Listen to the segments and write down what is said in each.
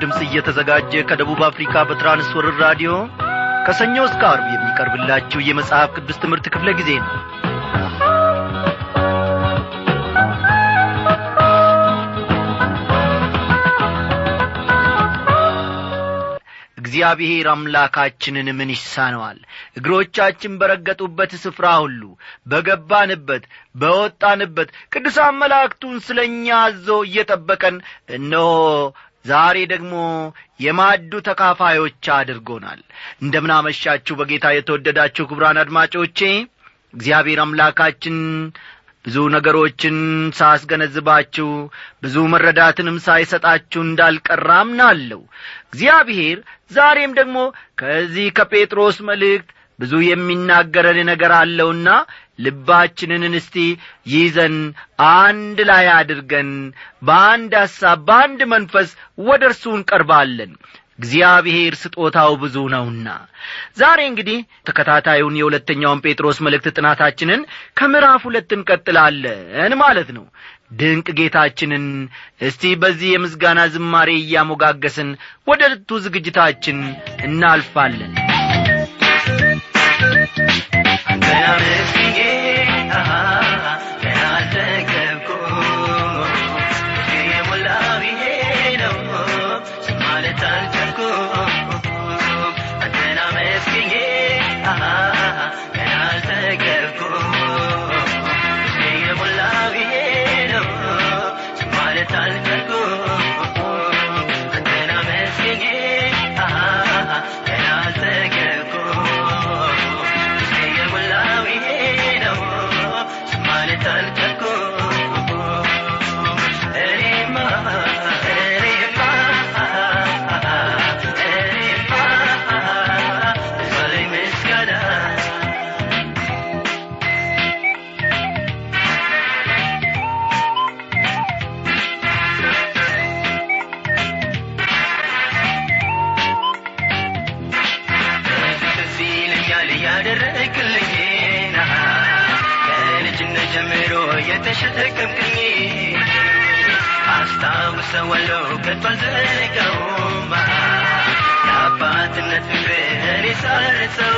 ድምፅ እየተዘጋጀ ከደቡብ አፍሪካ በትራንስወርር ራዲዮ ከሰኞ እስከ አርብ የሚቀርብላችሁ የመጽሐፍ ቅዱስ ትምህርት ክፍለ ጊዜ ነው። እግዚአብሔር አምላካችንን ምን ይሳነዋል? እግሮቻችን በረገጡበት ስፍራ ሁሉ በገባንበት በወጣንበት ቅዱሳን መላእክቱን ስለ እኛ አዞ እየጠበቀን እነሆ ዛሬ ደግሞ የማዱ ተካፋዮች አድርጎናል። እንደምናመሻችሁ በጌታ የተወደዳችሁ ክቡራን አድማጮቼ እግዚአብሔር አምላካችን ብዙ ነገሮችን ሳስገነዝባችሁ ብዙ መረዳትንም ሳይሰጣችሁ እንዳልቀራ አምናለሁ። እግዚአብሔር ዛሬም ደግሞ ከዚህ ከጴጥሮስ መልእክት ብዙ የሚናገረን ነገር አለውና ልባችንን እስቲ ይዘን አንድ ላይ አድርገን በአንድ ሐሳብ በአንድ መንፈስ ወደ እርሱ እንቀርባለን። እግዚአብሔር ስጦታው ብዙ ነውና። ዛሬ እንግዲህ ተከታታዩን የሁለተኛውን ጴጥሮስ መልእክት ጥናታችንን ከምዕራፍ ሁለት እንቀጥላለን ማለት ነው። ድንቅ ጌታችንን እስቲ በዚህ የምስጋና ዝማሬ እያሞጋገስን ወደ ልቱ ዝግጅታችን እናልፋለን There is the end. የአባትነት ፍቅርን ሳርሰው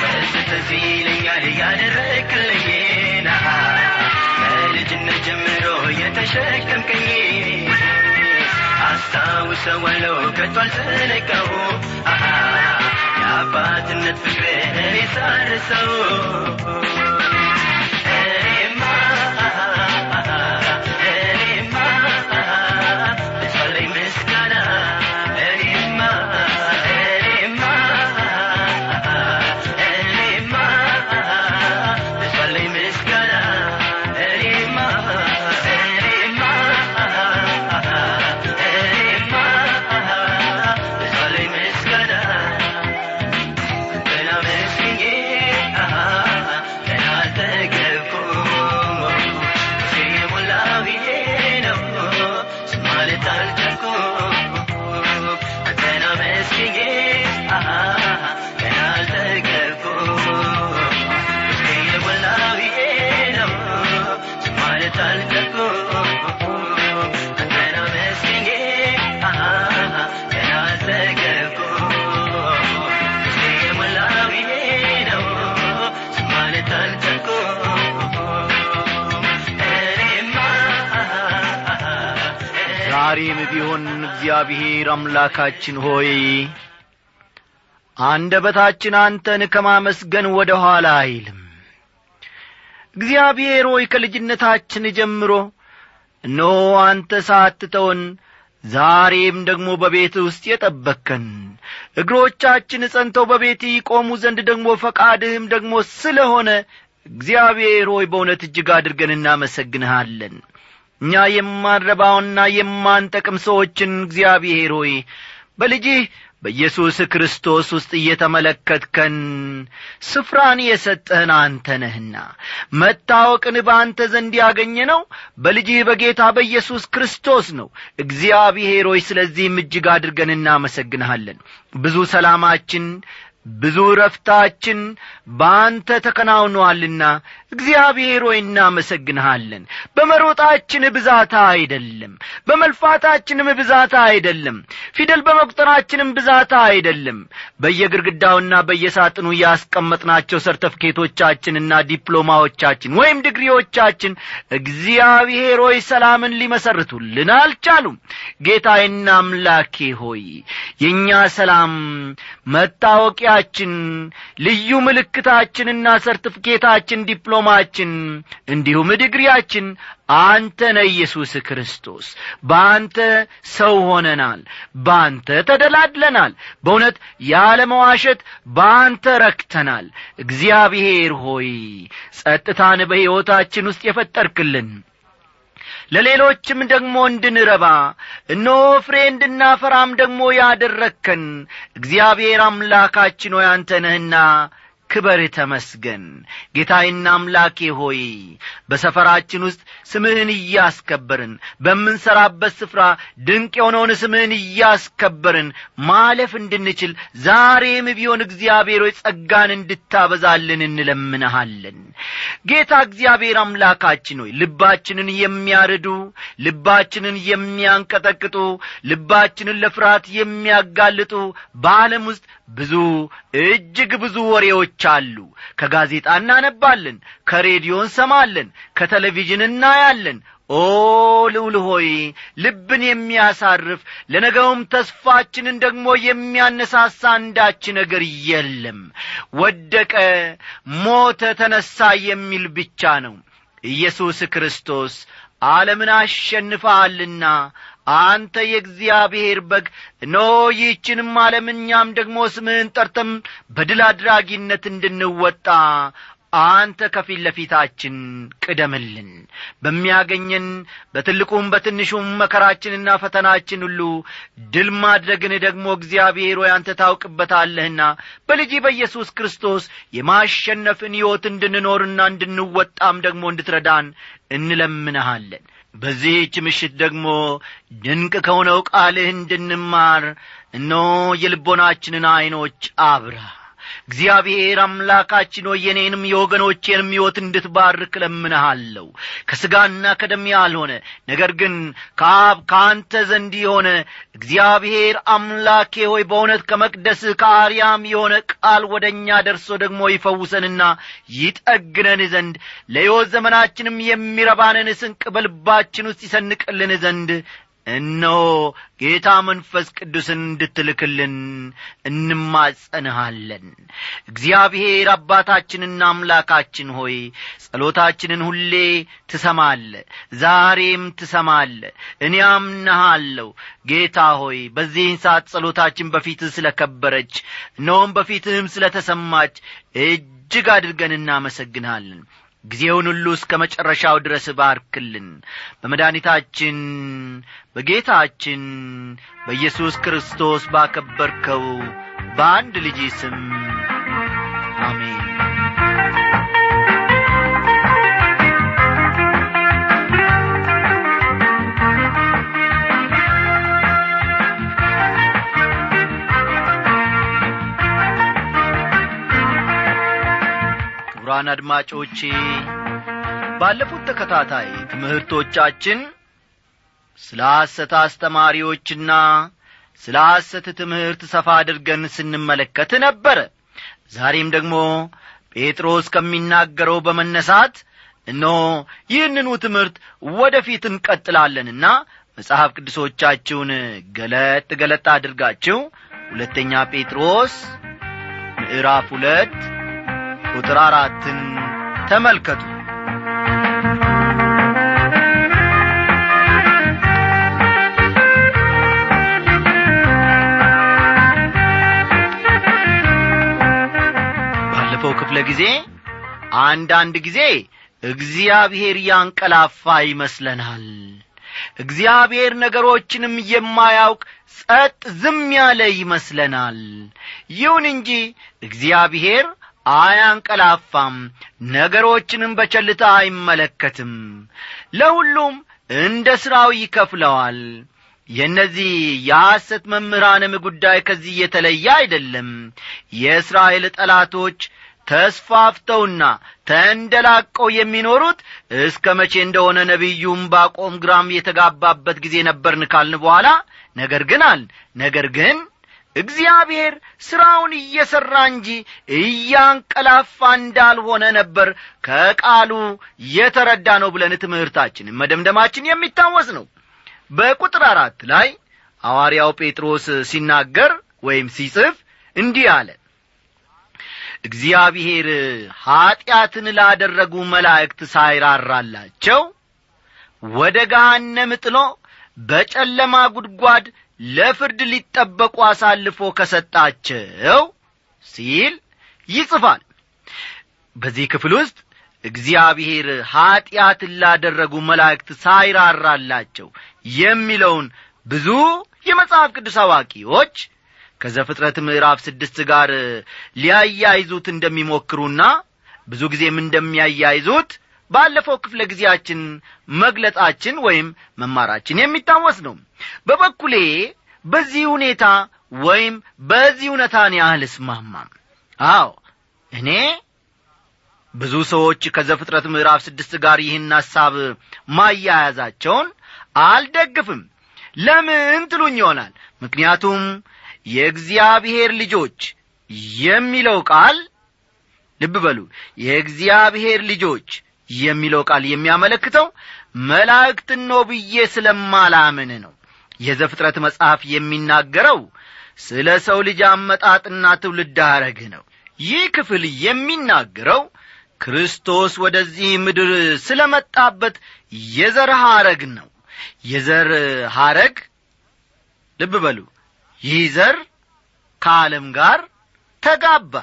በዚህ ትዝ ይለኛል ያደረግልኝ ከልጅነት ጀምሮ የተሸከምክኝ አስታውሰዋለሁ ከቶ አልዘነጋውም የአባትነት ፍቅርን ሳርሰው ዛሬም ቢሆን እግዚአብሔር አምላካችን ሆይ አንደበታችን አንተን ከማመስገን ወደ ኋላ አይልም። እግዚአብሔር ሆይ ከልጅነታችን ጀምሮ እነሆ አንተ ሳትተውን ዛሬም ደግሞ በቤት ውስጥ የጠበከን እግሮቻችን ጸንተው በቤት ይቆሙ ዘንድ ደግሞ ፈቃድህም ደግሞ ስለሆነ እግዚአብሔር ሆይ በእውነት እጅግ አድርገን እናመሰግንሃለን እኛ የማንረባውና የማንጠቅም ሰዎችን እግዚአብሔር ሆይ በልጅህ በኢየሱስ ክርስቶስ ውስጥ እየተመለከትከን ስፍራን የሰጠህን አንተ ነህና መታወቅን በአንተ ዘንድ ያገኘ ነው በልጅህ በጌታ በኢየሱስ ክርስቶስ ነው። እግዚአብሔር ስለዚህም እጅግ አድርገን እናመሰግንሃለን። ብዙ ሰላማችን ብዙ ረፍታችን በአንተ ተከናውኗልና እግዚአብሔር ሆይ እናመሰግንሃለን። በመሮጣችን ብዛት አይደለም በመልፋታችንም ብዛት አይደለም ፊደል በመቁጠራችንም ብዛት አይደለም። በየግርግዳውና በየሳጥኑ ያስቀመጥናቸው ሰርተፍኬቶቻችንና ዲፕሎማዎቻችን ወይም ድግሪዎቻችን እግዚአብሔር ሆይ ሰላምን ሊመሰርቱልን አልቻሉም። ጌታዬና አምላኬ ሆይ የእኛ ሰላም መታወቂያችን ልዩ ምልክታችንና ሰርቲፊኬታችን ዲፕሎማችን እንዲሁም ድግሪያችን አንተ ነ ኢየሱስ ክርስቶስ። በአንተ ሰው ሆነናል በአንተ ተደላድለናል በእውነት ያለመዋሸት በአንተ ረክተናል። እግዚአብሔር ሆይ ጸጥታን በሕይወታችን ውስጥ የፈጠርክልን ለሌሎችም ደግሞ እንድንረባ እነሆ ፍሬ እንድናፈራም ደግሞ ያደረግከን እግዚአብሔር አምላካችን ሆይ አንተ ነህና ክበር ተመስገን። ጌታዬና አምላኬ ሆይ በሰፈራችን ውስጥ ስምህን እያስከበርን በምንሠራበት ስፍራ ድንቅ የሆነውን ስምህን እያስከበርን ማለፍ እንድንችል ዛሬም ቢሆን እግዚአብሔር ሆይ ጸጋን እንድታበዛልን እንለምንሃለን። ጌታ እግዚአብሔር አምላካችን ሆይ ልባችንን የሚያርዱ ልባችንን የሚያንቀጠቅጡ ልባችንን ለፍርሃት የሚያጋልጡ በዓለም ውስጥ ብዙ እጅግ ብዙ ወሬዎች አሉ ከጋዜጣ እናነባለን ከሬዲዮ እንሰማለን ከቴሌቪዥን እናያለን። ኦ ልዑል ሆይ ልብን የሚያሳርፍ ለነገውም ተስፋችንን ደግሞ የሚያነሳሳ አንዳች ነገር የለም። ወደቀ ሞተ ተነሣ የሚል ብቻ ነው። ኢየሱስ ክርስቶስ ዓለምን አሸንፈሃልና አንተ የእግዚአብሔር በግ! ኖ ይህችንም ዓለም እኛም ደግሞ ስምህን ጠርተም በድል አድራጊነት እንድንወጣ አንተ ከፊት ለፊታችን ቅደምልን። በሚያገኘን በትልቁም በትንሹም መከራችንና ፈተናችን ሁሉ ድል ማድረግን ደግሞ እግዚአብሔር ሆይ አንተ ታውቅበታለህና በልጅ በኢየሱስ ክርስቶስ የማሸነፍን ሕይወት እንድንኖርና እንድንወጣም ደግሞ እንድትረዳን እንለምንሃለን በዚህች ምሽት ደግሞ ድንቅ ከሆነው ቃልህ እንድንማር እኖ የልቦናችንን ዐይኖች አብራ እግዚአብሔር አምላካችን ሆይ የኔንም የወገኖቼንም ሕይወት እንድትባርክ ለምንሃለሁ ከሥጋና ከደም ያልሆነ ነገር ግን ከአብ ከአንተ ዘንድ የሆነ እግዚአብሔር አምላኬ ሆይ በእውነት ከመቅደስህ ከአርያም የሆነ ቃል ወደ እኛ ደርሶ ደግሞ ይፈውሰንና ይጠግነን ዘንድ ለሕይወት ዘመናችንም የሚረባንን ስንቅ በልባችን ውስጥ ይሰንቅልን ዘንድ እነሆ ጌታ መንፈስ ቅዱስን እንድትልክልን እንማጸንሃለን። እግዚአብሔር አባታችንና አምላካችን ሆይ ጸሎታችንን ሁሌ ትሰማለ ዛሬም ትሰማለ እኔ አምነሃለሁ ጌታ ሆይ በዚህን ሰዓት ጸሎታችን በፊትህ ስለ ከበረች እነሆም በፊትህም ስለ ተሰማች እጅግ አድርገን እናመሰግንሃለን ጊዜውን ሁሉ እስከ መጨረሻው ድረስ ባርክልን። በመድኃኒታችን በጌታችን በኢየሱስ ክርስቶስ ባከበርከው በአንድ ልጅ ስም አሜን ክቡራን አድማጮቼ። ባለፉት ተከታታይ ትምህርቶቻችን ስለ ሐሰት አስተማሪዎችና ስለ ሐሰት ትምህርት ሰፋ አድርገን ስንመለከት ነበረ ዛሬም ደግሞ ጴጥሮስ ከሚናገረው በመነሳት እነሆ ይህንኑ ትምህርት ወደ ፊት እንቀጥላለንና መጽሐፍ ቅዱሶቻችሁን ገለጥ ገለጥ አድርጋችሁ ሁለተኛ ጴጥሮስ ምዕራፍ ሁለት ቁጥር አራትን ተመልከቱ። ባለፈው ክፍለ ጊዜ አንዳንድ ጊዜ እግዚአብሔር ያንቀላፋ ይመስለናል። እግዚአብሔር ነገሮችንም የማያውቅ ጸጥ ዝም ያለ ይመስለናል። ይሁን እንጂ እግዚአብሔር አያንቀላፋም ነገሮችንም በቸልታ አይመለከትም። ለሁሉም እንደ ሥራው ይከፍለዋል። የእነዚህ የሐሰት መምህራንም ጉዳይ ከዚህ የተለየ አይደለም። የእስራኤል ጠላቶች ተስፋፍተውና ተንደላቀው የሚኖሩት እስከ መቼ እንደሆነ ነቢዩም ባቆም ግራም የተጋባበት ጊዜ ነበርን ካልን በኋላ ነገር ግን አል ነገር ግን እግዚአብሔር ሥራውን እየሠራ እንጂ እያንቀላፋ እንዳልሆነ ነበር ከቃሉ የተረዳ ነው ብለን ትምህርታችንን መደምደማችን የሚታወስ ነው። በቁጥር አራት ላይ ሐዋርያው ጴጥሮስ ሲናገር ወይም ሲጽፍ እንዲህ አለ። እግዚአብሔር ኀጢአትን ላደረጉ መላእክት ሳይራራላቸው ወደ ገሃነም ጥሎ በጨለማ ጉድጓድ ለፍርድ ሊጠበቁ አሳልፎ ከሰጣቸው ሲል ይጽፋል። በዚህ ክፍል ውስጥ እግዚአብሔር ኀጢአትን ላደረጉ መላእክት ሳይራራላቸው የሚለውን ብዙ የመጽሐፍ ቅዱስ አዋቂዎች ከዘፍጥረት ምዕራፍ ስድስት ጋር ሊያያይዙት እንደሚሞክሩና ብዙ ጊዜም እንደሚያያይዙት ባለፈው ክፍለ ጊዜያችን መግለጻችን ወይም መማራችን የሚታወስ ነው። በበኩሌ በዚህ ሁኔታ ወይም በዚህ እውነታን ያህል እስማማም አዎ እኔ ብዙ ሰዎች ከዘፍጥረት ምዕራፍ ስድስት ጋር ይህን ሐሳብ ማያያዛቸውን አልደግፍም። ለምን ትሉኝ ይሆናል? ምክንያቱም የእግዚአብሔር ልጆች የሚለው ቃል ልብ በሉ የእግዚአብሔር ልጆች የሚለው ቃል የሚያመለክተው መላእክትን ነው ብዬ ስለማላምን ነው። የዘፍጥረት መጽሐፍ የሚናገረው ስለ ሰው ልጅ አመጣጥና ትውልድ አረግ ነው። ይህ ክፍል የሚናገረው ክርስቶስ ወደዚህ ምድር ስለ መጣበት የዘር ሐረግ ነው። የዘር ሐረግ ልብ በሉ ይህ ዘር ከዓለም ጋር ተጋባ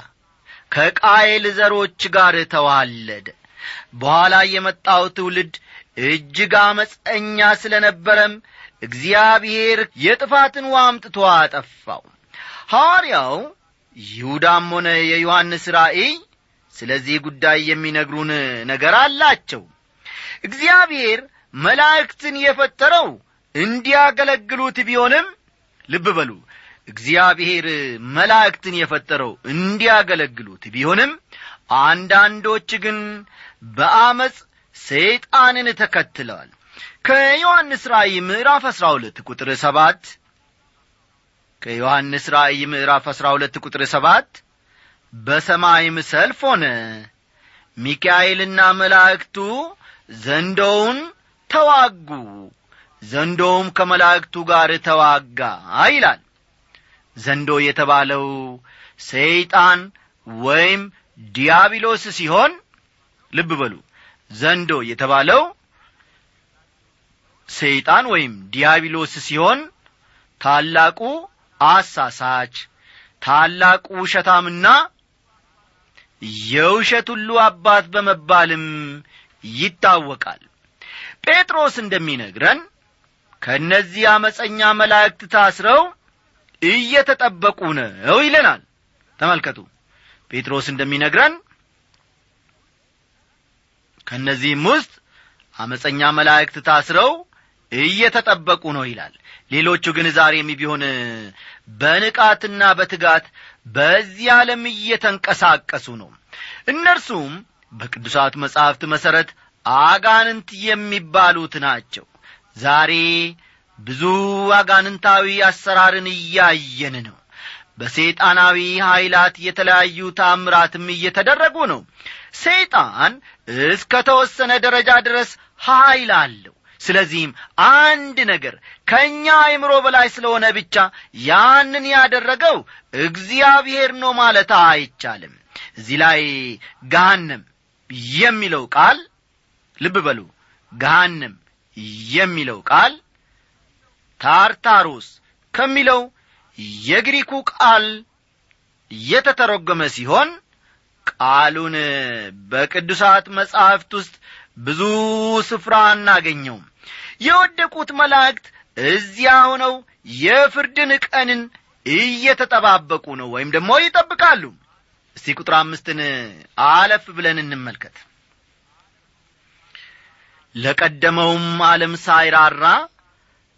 ከቃየል ዘሮች ጋር ተዋለደ በኋላ የመጣው ትውልድ እጅግ አመፀኛ ስለ ነበረም እግዚአብሔር የጥፋትን ውሃ አምጥቶ አጠፋው። ሐዋርያው ይሁዳም ሆነ የዮሐንስ ራእይ ስለዚህ ጉዳይ የሚነግሩን ነገር አላቸው። እግዚአብሔር መላእክትን የፈጠረው እንዲያገለግሉት ቢሆንም ልብ በሉ እግዚአብሔር መላእክትን የፈጠረው እንዲያገለግሉት ቢሆንም አንዳንዶች ግን በአመፅ ሰይጣንን ተከትለዋል። ከዮሐንስ ራእይ ምዕራፍ አሥራ ሁለት ቁጥር ሰባት ከዮሐንስ ራእይ ምዕራፍ አሥራ ሁለት ቁጥር ሰባት በሰማይም ሰልፍ ሆነ። ሚካኤልና መላእክቱ ዘንዶውን ተዋጉ። ዘንዶውም ከመላእክቱ ጋር ተዋጋ ይላል። ዘንዶ የተባለው ሰይጣን ወይም ዲያብሎስ ሲሆን ልብ በሉ። ዘንዶ የተባለው ሰይጣን ወይም ዲያብሎስ ሲሆን ታላቁ አሳሳች ታላቁ ውሸታምና የውሸት ሁሉ አባት በመባልም ይታወቃል። ጴጥሮስ እንደሚነግረን ከእነዚህ አመፀኛ መላእክት ታስረው እየተጠበቁ ነው ይለናል። ተመልከቱ። ጴጥሮስ እንደሚነግረን ከእነዚህም ውስጥ አመፀኛ መላእክት ታስረው እየተጠበቁ ነው ይላል። ሌሎቹ ግን ዛሬም ቢሆን በንቃትና በትጋት በዚህ ዓለም እየተንቀሳቀሱ ነው። እነርሱም በቅዱሳት መጻሕፍት መሠረት አጋንንት የሚባሉት ናቸው። ዛሬ ብዙ አጋንንታዊ አሰራርን እያየን ነው በሰይጣናዊ ኀይላት የተለያዩ ታምራትም እየተደረጉ ነው። ሰይጣን እስከ ተወሰነ ደረጃ ድረስ ኀይል አለው። ስለዚህም አንድ ነገር ከእኛ አይምሮ በላይ ስለሆነ ብቻ ያንን ያደረገው እግዚአብሔር ነው ማለት አይቻልም። እዚህ ላይ ገሃነም የሚለው ቃል ልብ በሉ ገሃነም የሚለው ቃል ታርታሮስ ከሚለው የግሪኩ ቃል የተተረጎመ ሲሆን ቃሉን በቅዱሳት መጻሕፍት ውስጥ ብዙ ስፍራ አናገኘውም የወደቁት መላእክት እዚያ ሆነው የፍርድን ቀንን እየተጠባበቁ ነው ወይም ደግሞ ይጠብቃሉ። እስቲ ቁጥር አምስትን አለፍ ብለን እንመልከት። ለቀደመውም ዓለም ሳይራራ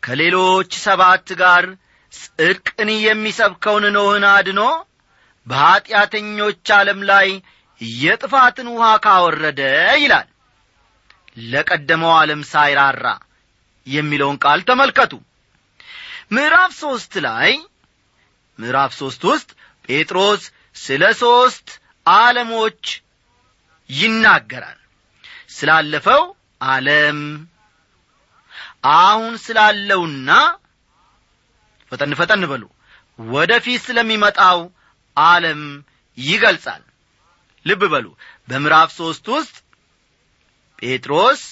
ከሌሎች ሰባት ጋር ጽድቅን የሚሰብከውን ኖህን አድኖ በኀጢአተኞች ዓለም ላይ የጥፋትን ውሃ ካወረደ ይላል። ለቀደመው ዓለም ሳይራራ የሚለውን ቃል ተመልከቱ። ምዕራፍ ሦስት ላይ ምዕራፍ ሦስት ውስጥ ጴጥሮስ ስለ ሦስት ዓለሞች ይናገራል። ስላለፈው ዓለም አሁን ስላለውና ፈጠን ፈጠን በሉ። ወደ ፊት ስለሚመጣው ዓለም ይገልጻል። ልብ በሉ። በምዕራፍ ሦስት ውስጥ ጴጥሮስ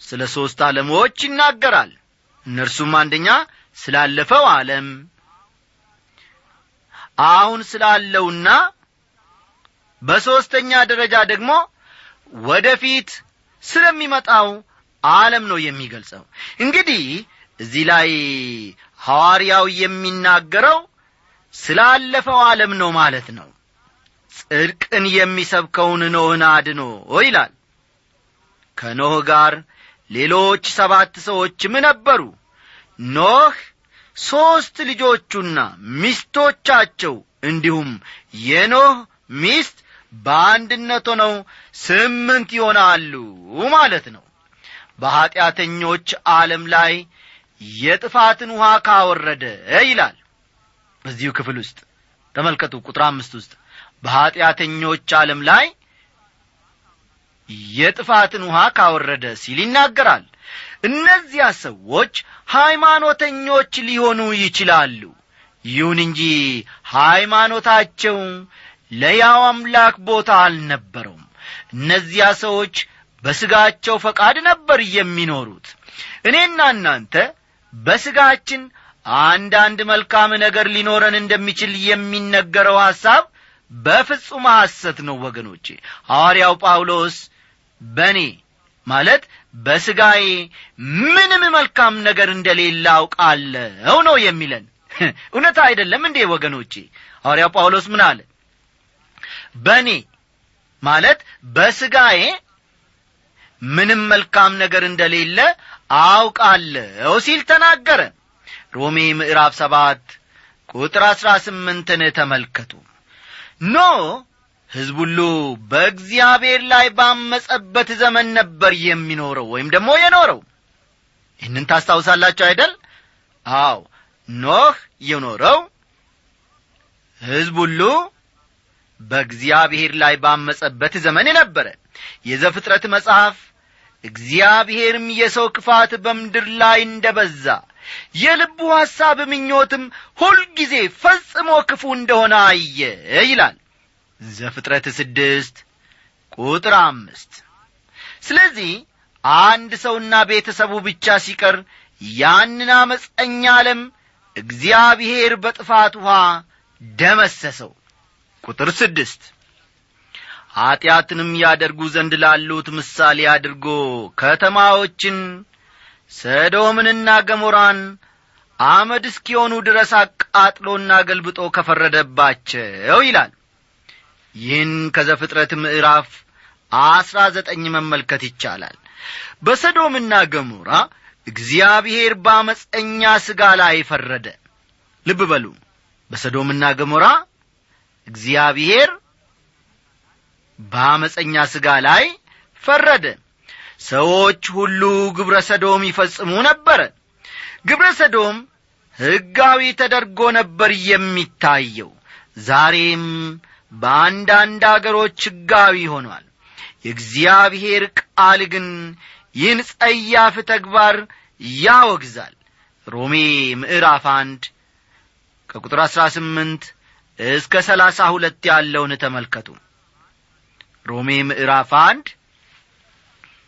ስለ ሦስት ዓለሞች ይናገራል። እነርሱም አንደኛ ስላለፈው ዓለም አሁን ስላለውና በሦስተኛ ደረጃ ደግሞ ወደፊት ስለሚመጣው ዓለም ነው የሚገልጸው። እንግዲህ እዚህ ላይ ሐዋርያው የሚናገረው ስላለፈው ዓለም ነው ማለት ነው። ጽድቅን የሚሰብከውን ኖህን አድኖ ይላል። ከኖህ ጋር ሌሎች ሰባት ሰዎችም ነበሩ። ኖህ ሦስት ልጆቹና ሚስቶቻቸው እንዲሁም የኖህ ሚስት በአንድነት ሆነው ስምንት ይሆናሉ ማለት ነው። በኀጢአተኞች ዓለም ላይ የጥፋትን ውሃ ካወረደ ይላል። በዚሁ ክፍል ውስጥ ተመልከቱ። ቁጥር አምስት ውስጥ በኀጢአተኞች ዓለም ላይ የጥፋትን ውሃ ካወረደ ሲል ይናገራል። እነዚያ ሰዎች ሃይማኖተኞች ሊሆኑ ይችላሉ። ይሁን እንጂ ሃይማኖታቸው ለያው አምላክ ቦታ አልነበረውም። እነዚያ ሰዎች በሥጋቸው ፈቃድ ነበር የሚኖሩት። እኔና እናንተ በሥጋችን አንዳንድ መልካም ነገር ሊኖረን እንደሚችል የሚነገረው ሐሳብ በፍጹም ሐሰት ነው ወገኖቼ። ሐዋርያው ጳውሎስ በእኔ ማለት በሥጋዬ ምንም መልካም ነገር እንደሌለ አውቃለሁ ነው የሚለን። እውነት አይደለም እንዴ ወገኖቼ? ሐዋርያው ጳውሎስ ምን አለ? በእኔ ማለት በሥጋዬ ምንም መልካም ነገር እንደሌለ አውቃለሁ ሲል ተናገረ። ሮሜ ምዕራፍ ሰባት ቁጥር አሥራ ስምንትን ተመልከቱ። ኖ ሕዝብ ሁሉ በእግዚአብሔር ላይ ባመጸበት ዘመን ነበር የሚኖረው ወይም ደግሞ የኖረው። ይህንን ታስታውሳላችሁ አይደል? አው ኖህ የኖረው ሕዝብ ሁሉ በእግዚአብሔር ላይ ባመጸበት ዘመን ነበረ። የዘፍጥረት መጽሐፍ እግዚአብሔርም የሰው ክፋት በምድር ላይ እንደ በዛ የልቡ ሐሳብ ምኞትም ሁልጊዜ ፈጽሞ ክፉ እንደሆነ አየ ይላል። ዘፍጥረት ስድስት ቁጥር አምስት ስለዚህ አንድ ሰውና ቤተሰቡ ብቻ ሲቀር ያንን አመፀኛ ዓለም እግዚአብሔር በጥፋት ውሃ ደመሰሰው። ቁጥር ስድስት ኀጢአትንም ያደርጉ ዘንድ ላሉት ምሳሌ አድርጎ ከተማዎችን ሰዶምንና ገሞራን አመድ እስኪሆኑ ድረስ አቃጥሎና ገልብጦ ከፈረደባቸው ይላል። ይህን ከዘፍጥረት ምዕራፍ አስራ ዘጠኝ መመልከት ይቻላል። በሰዶምና ገሞራ እግዚአብሔር በአመፀኛ ሥጋ ላይ ፈረደ። ልብ በሉ። በሰዶምና ገሞራ እግዚአብሔር በአመፀኛ ሥጋ ላይ ፈረደ። ሰዎች ሁሉ ግብረ ሰዶም ይፈጽሙ ነበረ ግብረ ሰዶም ሕጋዊ ተደርጎ ነበር የሚታየው። ዛሬም በአንዳንድ አገሮች ሕጋዊ ሆኗል። የእግዚአብሔር ቃል ግን ይህን ጸያፍ ተግባር ያወግዛል። ሮሜ ምዕራፍ አንድ ከቁጥር አሥራ ስምንት እስከ ሰላሳ ሁለት ያለውን ተመልከቱ ሮሜ ምዕራፍ አንድ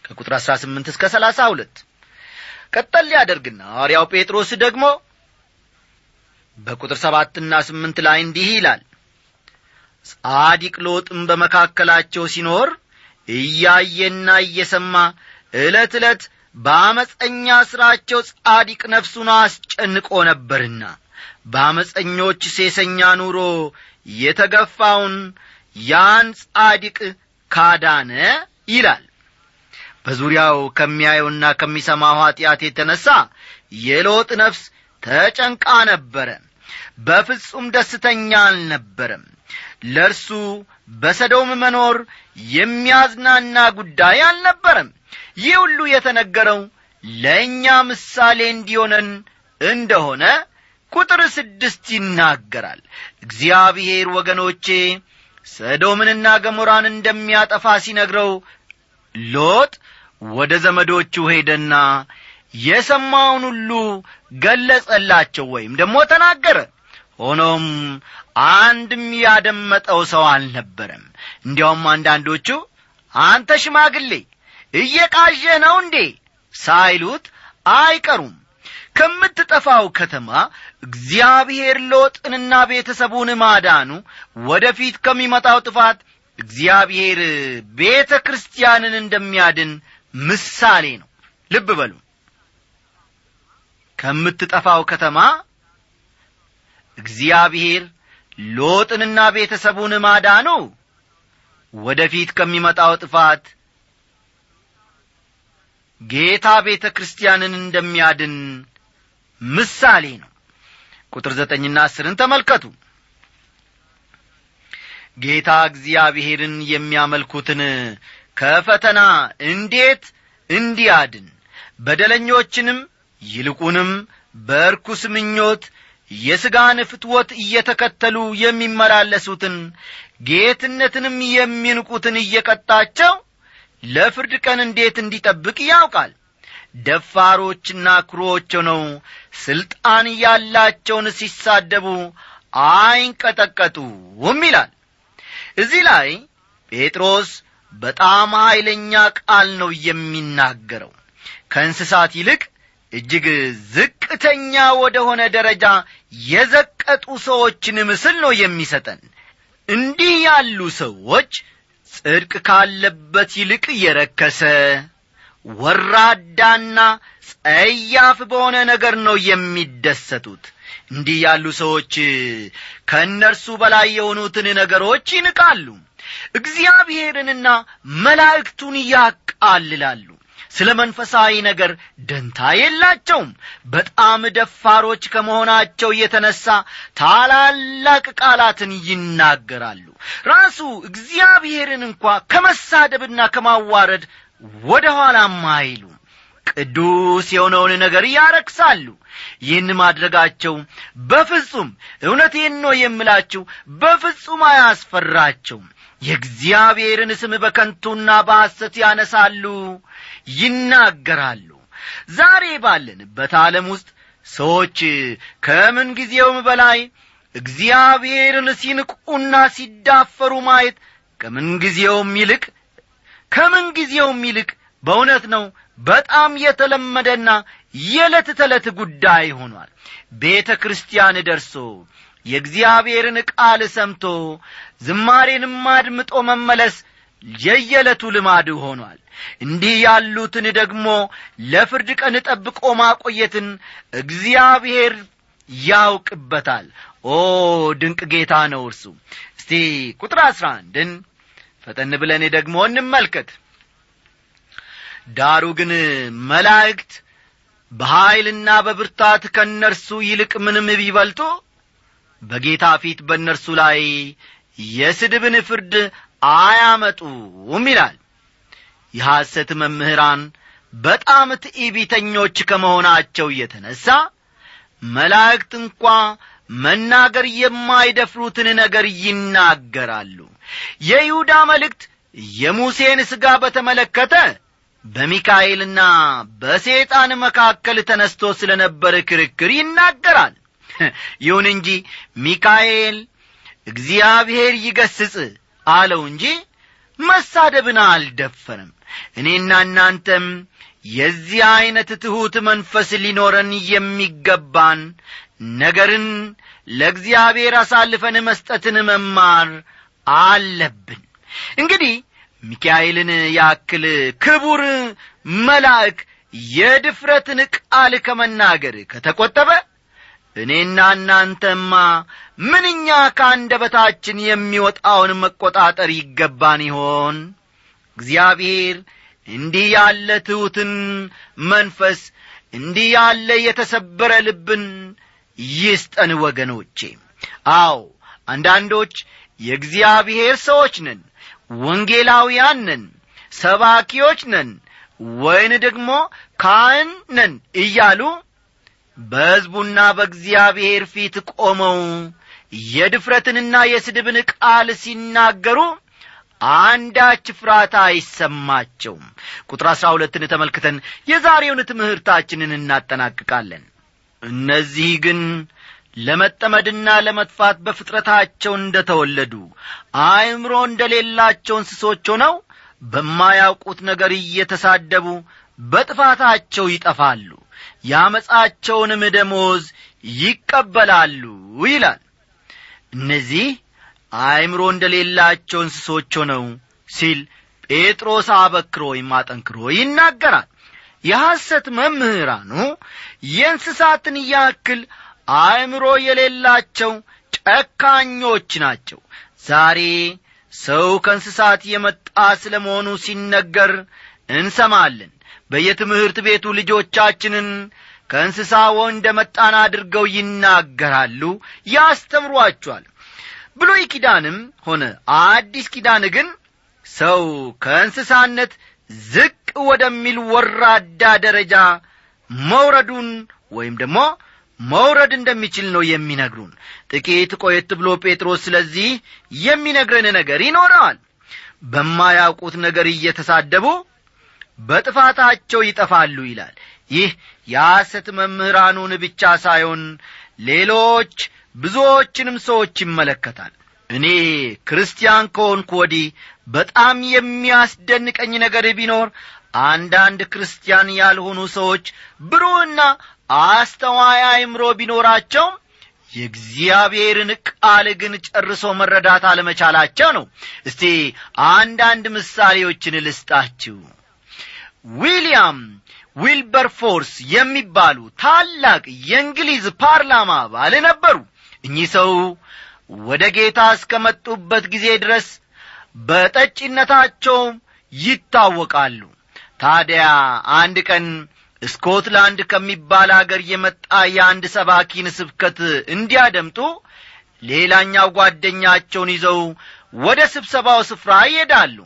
ከቁጥር አሥራ ስምንት እስከ ሰላሳ ሁለት። ቀጠል ሊያደርግና ሐዋርያው ጴጥሮስ ደግሞ በቁጥር ሰባትና ስምንት ላይ እንዲህ ይላል ጻዲቅ ሎጥም በመካከላቸው ሲኖር እያየና እየሰማ ዕለት ዕለት በአመፀኛ ሥራቸው ጻዲቅ ነፍሱን አስጨንቆ ነበርና በአመፀኞች ሴሰኛ ኑሮ የተገፋውን ያን ጻዲቅ ካዳነ ይላል። በዙሪያው ከሚያየውና ከሚሰማው ኀጢአት የተነሣ የሎጥ ነፍስ ተጨንቃ ነበረ። በፍጹም ደስተኛ አልነበረም። ለእርሱ በሰዶም መኖር የሚያዝናና ጉዳይ አልነበረም። ይህ ሁሉ የተነገረው ለእኛ ምሳሌ እንዲሆነን እንደሆነ ቁጥር ስድስት ይናገራል። እግዚአብሔር ወገኖቼ ሰዶምንና ገሞራን እንደሚያጠፋ ሲነግረው ሎጥ ወደ ዘመዶቹ ሄደና የሰማውን ሁሉ ገለጸላቸው ወይም ደግሞ ተናገረ። ሆኖም አንድም ያደመጠው ሰው አልነበረም። እንዲያውም አንዳንዶቹ አንተ ሽማግሌ እየቃዠህ ነው እንዴ ሳይሉት አይቀሩም ከምትጠፋው ከተማ እግዚአብሔር ሎጥንና ቤተሰቡን ማዳኑ ወደፊት ከሚመጣው ጥፋት እግዚአብሔር ቤተ ክርስቲያንን እንደሚያድን ምሳሌ ነው። ልብ በሉ። ከምትጠፋው ከተማ እግዚአብሔር ሎጥንና ቤተሰቡን ማዳኑ ወደፊት ከሚመጣው ጥፋት ጌታ ቤተ ክርስቲያንን እንደሚያድን ምሳሌ ነው። ቁጥር ዘጠኝና አስርን ተመልከቱ። ጌታ እግዚአብሔርን የሚያመልኩትን ከፈተና እንዴት እንዲያድን በደለኞችንም ይልቁንም በርኩስ ምኞት የሥጋን ፍትወት እየተከተሉ የሚመላለሱትን ጌትነትንም የሚንቁትን እየቀጣቸው ለፍርድ ቀን እንዴት እንዲጠብቅ ያውቃል ደፋሮችና ክሮዎች ሆነው ሥልጣን ያላቸውን ሲሳደቡ አይንቀጠቀጡም ይላል። እዚህ ላይ ጴጥሮስ በጣም ኀይለኛ ቃል ነው የሚናገረው። ከእንስሳት ይልቅ እጅግ ዝቅተኛ ወደ ሆነ ደረጃ የዘቀጡ ሰዎችን ምስል ነው የሚሰጠን። እንዲህ ያሉ ሰዎች ጽድቅ ካለበት ይልቅ የረከሰ ወራዳና ጸያፍ በሆነ ነገር ነው የሚደሰቱት። እንዲህ ያሉ ሰዎች ከእነርሱ በላይ የሆኑትን ነገሮች ይንቃሉ። እግዚአብሔርንና መላእክቱን ያቃልላሉ። ስለ መንፈሳዊ ነገር ደንታ የላቸውም። በጣም ደፋሮች ከመሆናቸው የተነሳ ታላላቅ ቃላትን ይናገራሉ። ራሱ እግዚአብሔርን እንኳ ከመሳደብና ከማዋረድ ወደ ኋላም አይሉም። ቅዱስ የሆነውን ነገር ያረክሳሉ። ይህን ማድረጋቸው በፍጹም እውነቴን ነው የምላችሁ በፍጹም አያስፈራቸውም። የእግዚአብሔርን ስም በከንቱና በሐሰት ያነሳሉ ይናገራሉ። ዛሬ ባለንበት ዓለም ውስጥ ሰዎች ከምን ጊዜውም በላይ እግዚአብሔርን ሲንቁና ሲዳፈሩ ማየት ከምን ጊዜውም ይልቅ ከምን ጊዜውም ይልቅ በእውነት ነው በጣም የተለመደና የዕለት ተዕለት ጉዳይ ሆኗል። ቤተ ክርስቲያን ደርሶ የእግዚአብሔርን ቃል ሰምቶ ዝማሬንም አድምጦ መመለስ የየዕለቱ ልማድ ሆኗል። እንዲህ ያሉትን ደግሞ ለፍርድ ቀን ጠብቆ ማቆየትን እግዚአብሔር ያውቅበታል። ኦ ድንቅ ጌታ ነው እርሱ። እስቲ ቁጥር አሥራ አንድን ፈጠን ብለን ደግሞ እንመልከት። ዳሩ ግን መላእክት በኀይልና በብርታት ከእነርሱ ይልቅ ምንም ቢበልጡ በጌታ ፊት በእነርሱ ላይ የስድብን ፍርድ አያመጡም ይላል። የሐሰት መምህራን በጣም ትዕቢተኞች ከመሆናቸው የተነሣ መላእክት እንኳ መናገር የማይደፍሩትን ነገር ይናገራሉ የይሁዳ መልእክት የሙሴን ሥጋ በተመለከተ በሚካኤልና በሴጣን መካከል ተነስቶ ስለ ነበር ክርክር ይናገራል። ይሁን እንጂ ሚካኤል እግዚአብሔር ይገስጽ አለው እንጂ መሳደብን አልደፈርም እኔና እናንተም የዚህ ዐይነት ትሑት መንፈስ ሊኖረን የሚገባን ነገርን ለእግዚአብሔር አሳልፈን መስጠትን መማር አለብን። እንግዲህ ሚካኤልን ያክል ክቡር መልአክ የድፍረትን ቃል ከመናገር ከተቈጠበ እኔና እናንተማ ምንኛ ከአንደበታችን የሚወጣውን መቈጣጠር ይገባን ይሆን? እግዚአብሔር እንዲህ ያለ ትሑትን መንፈስ እንዲህ ያለ የተሰበረ ልብን ይስጠን ወገኖቼ። አዎ አንዳንዶች የእግዚአብሔር ሰዎች ነን ወንጌላውያን ነን ሰባኪዎች ነን ወይን ደግሞ ካህን ነን እያሉ በሕዝቡና በእግዚአብሔር ፊት ቆመው የድፍረትንና የስድብን ቃል ሲናገሩ አንዳች ፍርሃት አይሰማቸውም። ቁጥር አሥራ ሁለትን ተመልክተን የዛሬውን ትምህርታችንን እናጠናቅቃለን። እነዚህ ግን ለመጠመድና ለመጥፋት በፍጥረታቸው እንደ ተወለዱ አእምሮ እንደሌላቸው እንስሶች ሆነው በማያውቁት ነገር እየተሳደቡ በጥፋታቸው ይጠፋሉ ያመፃቸውንም ደሞዝ ይቀበላሉ ይላል። እነዚህ አእምሮ እንደሌላቸው እንስሶች ሆነው ሲል ጴጥሮስ አበክሮ ወይም አጠንክሮ ይናገራል። የሐሰት መምህራኑ የእንስሳትን ያክል አእምሮ የሌላቸው ጨካኞች ናቸው። ዛሬ ሰው ከእንስሳት የመጣ ስለ መሆኑ ሲነገር እንሰማለን። በየትምህርት ቤቱ ልጆቻችንን ከእንስሳ ወንደ መጣን አድርገው ይናገራሉ ያስተምሯቸዋል። ብሉይ ኪዳንም ሆነ አዲስ ኪዳን ግን ሰው ከእንስሳነት ዝቅ ወደሚል ወራዳ ደረጃ መውረዱን ወይም ደግሞ መውረድ እንደሚችል ነው የሚነግሩን። ጥቂት ቆየት ብሎ ጴጥሮስ ስለዚህ የሚነግረን ነገር ይኖረዋል። በማያውቁት ነገር እየተሳደቡ በጥፋታቸው ይጠፋሉ ይላል። ይህ የሐሰት መምህራኑን ብቻ ሳይሆን ሌሎች ብዙዎችንም ሰዎች ይመለከታል። እኔ ክርስቲያን ከሆንኩ ወዲህ በጣም የሚያስደንቀኝ ነገር ቢኖር አንዳንድ ክርስቲያን ያልሆኑ ሰዎች ብሩህና አስተዋይ አእምሮ ቢኖራቸውም የእግዚአብሔርን ቃል ግን ጨርሶ መረዳት አለመቻላቸው ነው። እስቲ አንዳንድ ምሳሌዎችን ልስጣችሁ። ዊልያም ዊልበርፎርስ የሚባሉ ታላቅ የእንግሊዝ ፓርላማ አባል ነበሩ። እኚህ ሰው ወደ ጌታ እስከመጡበት ጊዜ ድረስ በጠጪነታቸው ይታወቃሉ። ታዲያ አንድ ቀን ስኮትላንድ ከሚባል አገር የመጣ የአንድ ሰባኪን ስብከት እንዲያደምጡ ሌላኛው ጓደኛቸውን ይዘው ወደ ስብሰባው ስፍራ ይሄዳሉ።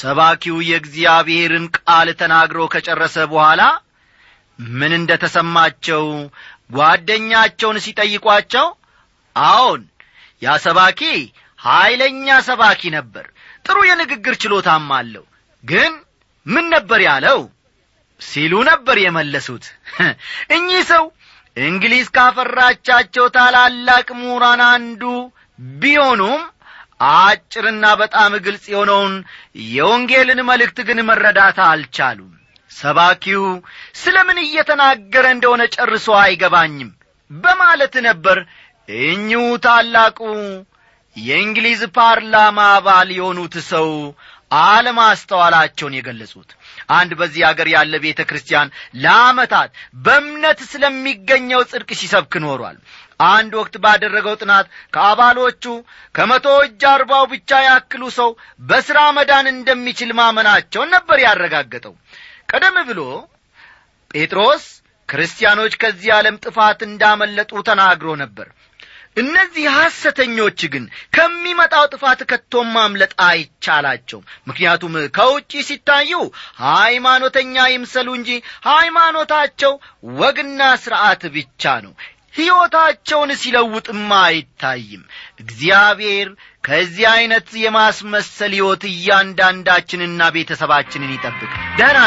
ሰባኪው የእግዚአብሔርን ቃል ተናግሮ ከጨረሰ በኋላ ምን እንደ ተሰማቸው ጓደኛቸውን ሲጠይቋቸው አዎን ያ ሰባኪ ኀይለኛ ሰባኪ ነበር ጥሩ የንግግር ችሎታም አለው። ግን ምን ነበር ያለው ሲሉ ነበር የመለሱት። እኚህ ሰው እንግሊዝ ካፈራቻቸው ታላላቅ ምሁራን አንዱ ቢሆኑም አጭርና በጣም ግልጽ የሆነውን የወንጌልን መልእክት ግን መረዳት አልቻሉም። ሰባኪው ስለ ምን እየተናገረ እንደሆነ ጨርሶ አይገባኝም በማለት ነበር እኚሁ ታላቁ የእንግሊዝ ፓርላማ አባል የሆኑት ሰው አለማስተዋላቸውን የገለጹት አንድ በዚህ አገር ያለ ቤተ ክርስቲያን ለአመታት በእምነት ስለሚገኘው ጽድቅ ሲሰብክ ኖሯል። አንድ ወቅት ባደረገው ጥናት ከአባሎቹ ከመቶ እጅ አርባው ብቻ ያክሉ ሰው በሥራ መዳን እንደሚችል ማመናቸውን ነበር ያረጋገጠው። ቀደም ብሎ ጴጥሮስ ክርስቲያኖች ከዚህ ዓለም ጥፋት እንዳመለጡ ተናግሮ ነበር እነዚህ ሐሰተኞች ግን ከሚመጣው ጥፋት ከቶም ማምለጥ አይቻላቸውም። ምክንያቱም ከውጪ ሲታዩ ሃይማኖተኛ ይምሰሉ እንጂ ሃይማኖታቸው ወግና ሥርዓት ብቻ ነው። ሕይወታቸውን ሲለውጥማ አይታይም። እግዚአብሔር ከዚህ ዐይነት የማስመሰል ሕይወት እያንዳንዳችንና ቤተሰባችንን ይጠብቅ። ደህና